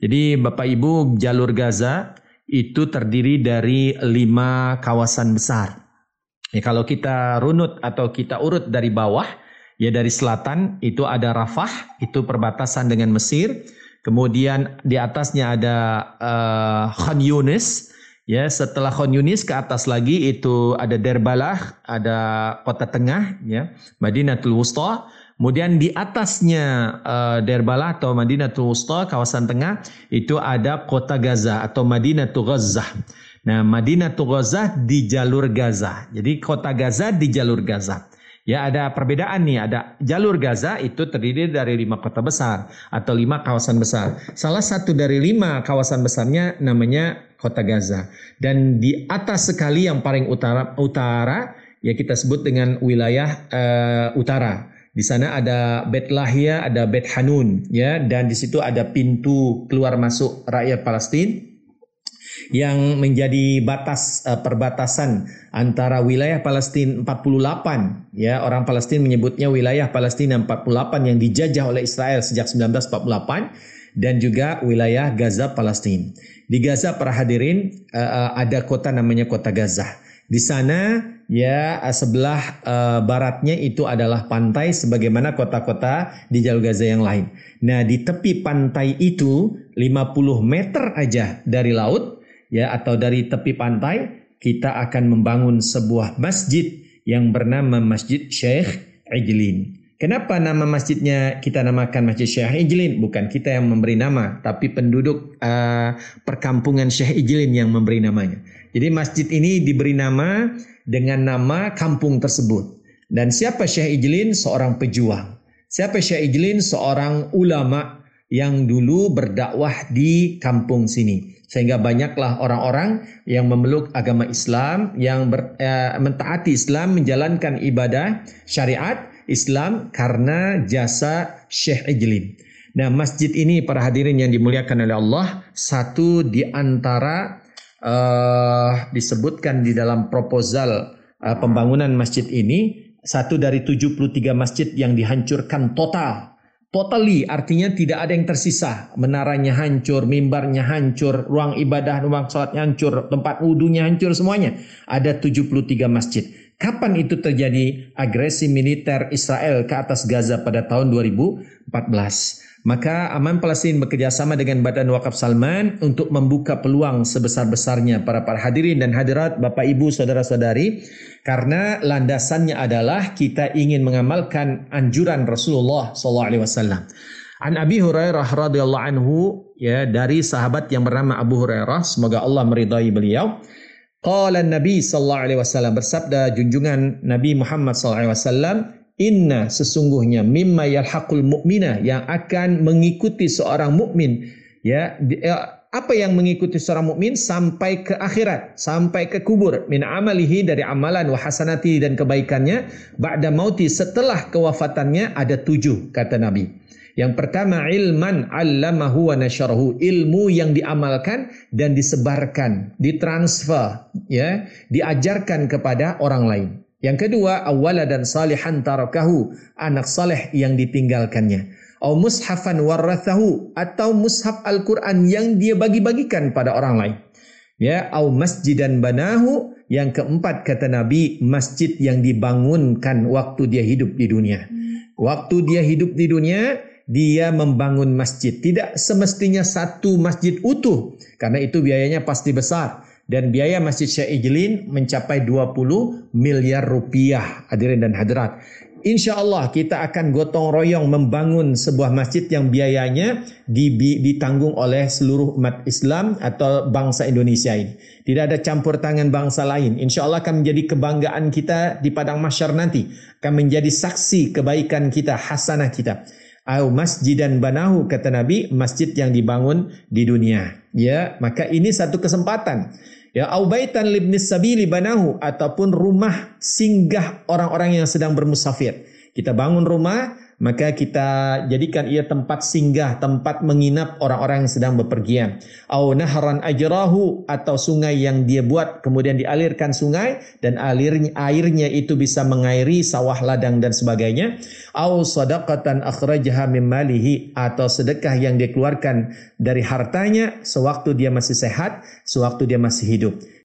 Jadi Bapak Ibu jalur Gaza itu terdiri dari lima kawasan besar. Ya, kalau kita runut atau kita urut dari bawah, ya dari selatan itu ada Rafah, itu perbatasan dengan Mesir. Kemudian di atasnya ada uh, Khan Yunis, Ya, setelah Khan Yunis ke atas lagi itu ada Derbalah, ada kota tengah, ya, Madinatul Wusta. Kemudian di atasnya uh, Derbalah atau Madinatul Wusta, kawasan tengah, itu ada kota Gaza atau Madinatul Gaza. Nah, Madinatul Gaza di jalur Gaza. Jadi kota Gaza di jalur Gaza. Ya ada perbedaan nih, ada jalur Gaza itu terdiri dari lima kota besar atau lima kawasan besar. Salah satu dari lima kawasan besarnya namanya kota Gaza. Dan di atas sekali yang paling utara utara ya kita sebut dengan wilayah uh, utara. Di sana ada Bet Lahia, ada Bet Hanun ya dan di situ ada pintu keluar masuk rakyat Palestina yang menjadi batas uh, perbatasan antara wilayah Palestina 48 ya orang Palestina menyebutnya wilayah Palestina 48 yang dijajah oleh Israel sejak 1948 dan juga wilayah Gaza Palestina. Di Gaza para hadirin uh, ada kota namanya kota Gaza. Di sana ya sebelah uh, baratnya itu adalah pantai sebagaimana kota-kota di jalur Gaza yang lain. Nah, di tepi pantai itu 50 meter aja dari laut ya atau dari tepi pantai kita akan membangun sebuah masjid yang bernama Masjid Syekh Ijlin. Kenapa nama masjidnya kita namakan Masjid Syekh Ijlin? Bukan kita yang memberi nama, tapi penduduk uh, perkampungan Syekh Ijlin yang memberi namanya. Jadi masjid ini diberi nama dengan nama kampung tersebut. Dan siapa Syekh Ijlin? Seorang pejuang. Siapa Syekh Ijlin? Seorang ulama yang dulu berdakwah di kampung sini. Sehingga banyaklah orang-orang yang memeluk agama Islam, yang ber, uh, mentaati Islam, menjalankan ibadah syariat, Islam karena jasa Syekh Ijlin. Nah, masjid ini para hadirin yang dimuliakan oleh Allah, satu di antara uh, disebutkan di dalam proposal uh, pembangunan masjid ini, satu dari 73 masjid yang dihancurkan total. Totally artinya tidak ada yang tersisa. Menaranya hancur, mimbarnya hancur, ruang ibadah, ruang sholatnya hancur, tempat wudhunya hancur semuanya. Ada 73 masjid. Kapan itu terjadi agresi militer Israel ke atas Gaza pada tahun 2014? Maka Aman Palestin bekerjasama dengan Badan Wakaf Salman untuk membuka peluang sebesar-besarnya para para hadirin dan hadirat Bapak Ibu saudara-saudari karena landasannya adalah kita ingin mengamalkan anjuran Rasulullah wasallam. An Abi Hurairah radhiyallahu anhu ya dari sahabat yang bernama Abu Hurairah semoga Allah meridai beliau Qala Nabi sallallahu alaihi wasallam bersabda junjungan Nabi Muhammad sallallahu alaihi wasallam inna sesungguhnya mimma yalhaqul mu'mina yang akan mengikuti seorang mukmin. Ya, ya apa yang mengikuti seorang mukmin? Sampai ke akhirat, sampai ke kubur. Min amalihi dari amalan wa hasanati dan kebaikannya. Ba'da mauti setelah kewafatannya ada tujuh kata Nabi. Yang pertama ilman allamahu wa nasyarahu, ilmu yang diamalkan dan disebarkan, ditransfer, ya, diajarkan kepada orang lain. Yang kedua, awala dan salihan tarakahu, anak saleh yang ditinggalkannya. Au mushafan warathahu atau mushaf Al-Qur'an yang dia bagi-bagikan pada orang lain. Ya, au masjidan banahu, yang keempat kata Nabi, masjid yang dibangunkan waktu dia hidup di dunia. Waktu dia hidup di dunia, dia membangun masjid. Tidak semestinya satu masjid utuh karena itu biayanya pasti besar dan biaya Masjid Syekh Ijlin mencapai 20 miliar rupiah hadirin dan hadirat. Insya Allah kita akan gotong royong membangun sebuah masjid yang biayanya ditanggung oleh seluruh umat Islam atau bangsa Indonesia ini. Tidak ada campur tangan bangsa lain. Insya Allah akan menjadi kebanggaan kita di padang masyar nanti. Akan menjadi saksi kebaikan kita, hasanah kita au masjidan banahu kata Nabi masjid yang dibangun di dunia. Ya maka ini satu kesempatan. Ya au baitan libnis sabili banahu ataupun rumah singgah orang-orang yang sedang bermusafir. Kita bangun rumah maka kita jadikan ia tempat singgah, tempat menginap orang-orang yang sedang bepergian. Au nahran ajrahu atau sungai yang dia buat kemudian dialirkan sungai dan alirnya airnya itu bisa mengairi sawah ladang dan sebagainya. Au sadaqatan akhrajaha min malihi atau sedekah yang dia keluarkan dari hartanya sewaktu dia masih sehat, sewaktu dia masih hidup.